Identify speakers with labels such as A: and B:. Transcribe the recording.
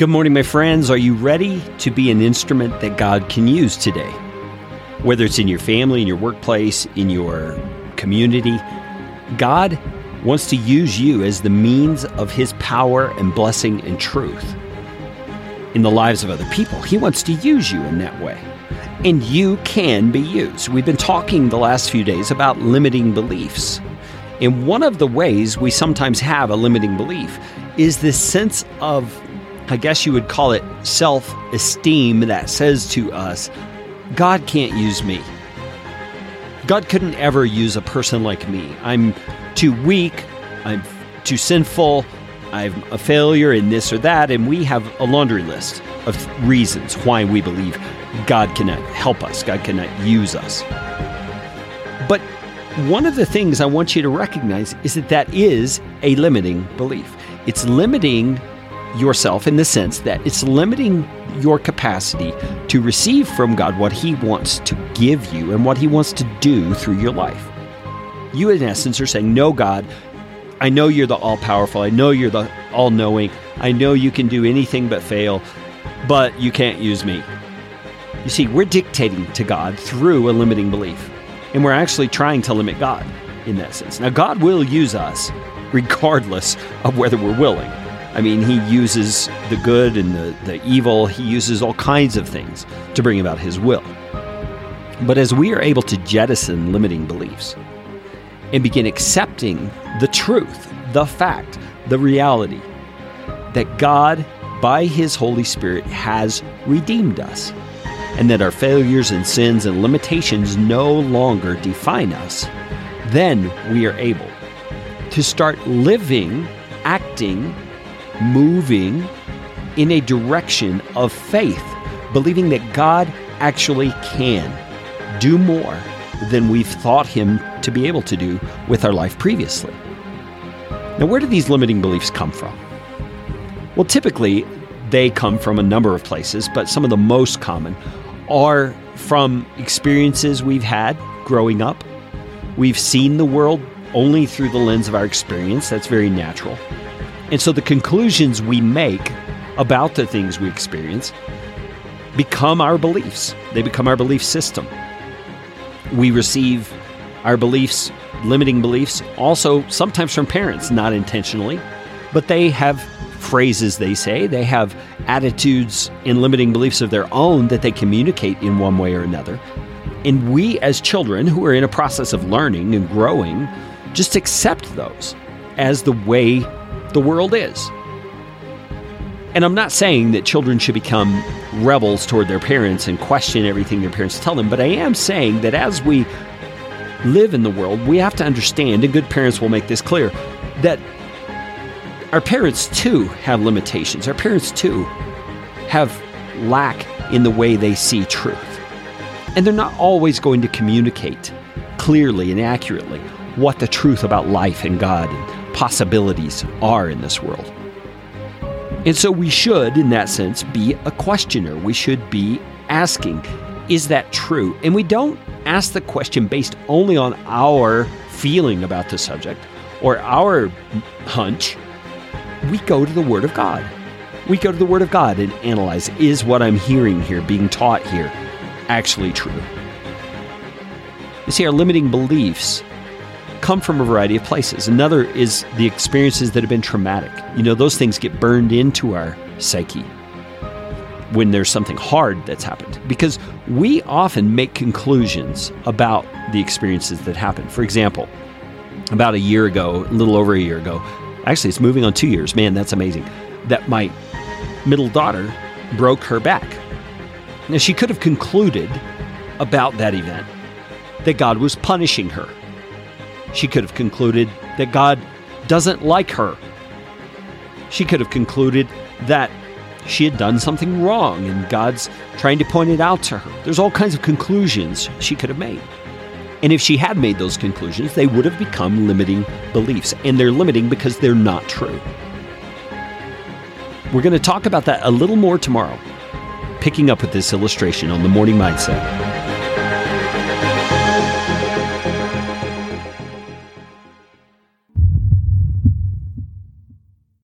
A: Good morning, my friends. Are you ready to be an instrument that God can use today? Whether it's in your family, in your workplace, in your community, God wants to use you as the means of His power and blessing and truth in the lives of other people. He wants to use you in that way. And you can be used. We've been talking the last few days about limiting beliefs. And one of the ways we sometimes have a limiting belief is this sense of I guess you would call it self esteem that says to us, God can't use me. God couldn't ever use a person like me. I'm too weak. I'm too sinful. I'm a failure in this or that. And we have a laundry list of reasons why we believe God cannot help us, God cannot use us. But one of the things I want you to recognize is that that is a limiting belief. It's limiting yourself in the sense that it's limiting your capacity to receive from God what He wants to give you and what He wants to do through your life. You, in essence, are saying, No, God, I know you're the all powerful. I know you're the all knowing. I know you can do anything but fail, but you can't use me. You see, we're dictating to God through a limiting belief, and we're actually trying to limit God in that sense. Now, God will use us regardless of whether we're willing. I mean, he uses the good and the, the evil, he uses all kinds of things to bring about his will. But as we are able to jettison limiting beliefs and begin accepting the truth, the fact, the reality that God, by his Holy Spirit, has redeemed us, and that our failures and sins and limitations no longer define us, then we are able to start living, acting, moving in a direction of faith, believing that God actually can do more than we've thought Him to be able to do with our life previously. Now, where do these limiting beliefs come from? Well, typically, they come from a number of places, but some of the most common are from experiences we've had growing up. We've seen the world only through the lens of our experience. That's very natural. And so the conclusions we make about the things we experience become our beliefs, they become our belief system. We receive our beliefs, limiting beliefs, also sometimes from parents, not intentionally, but they have phrases they say, they have attitudes and limiting beliefs of their own that they communicate in one way or another. And we, as children who are in a process of learning and growing, just accept those as the way the world is. And I'm not saying that children should become rebels toward their parents and question everything their parents tell them, but I am saying that as we live in the world, we have to understand, and good parents will make this clear, that our parents too have limitations. Our parents too have lack in the way they see truth. And they're not always going to communicate clearly and accurately what the truth about life and God and possibilities are in this world. And so we should, in that sense, be a questioner. We should be asking, is that true? And we don't ask the question based only on our feeling about the subject or our hunch. We go to the Word of God. We go to the Word of God and analyze is what I'm hearing here, being taught here, actually true? You see, our limiting beliefs come from a variety of places. Another is the experiences that have been traumatic. You know, those things get burned into our psyche when there's something hard that's happened because we often make conclusions about the experiences that happen. For example, about a year ago, a little over a year ago, actually, it's moving on two years. Man, that's amazing. That my middle daughter broke her back. Now, she could have concluded about that event that God was punishing her she could have concluded that God doesn't like her. She could have concluded that she had done something wrong and God's trying to point it out to her. There's all kinds of conclusions she could have made. And if she had made those conclusions, they would have become limiting beliefs. And they're limiting because they're not true. We're going to talk about that a little more tomorrow, picking up with this illustration on the morning mindset.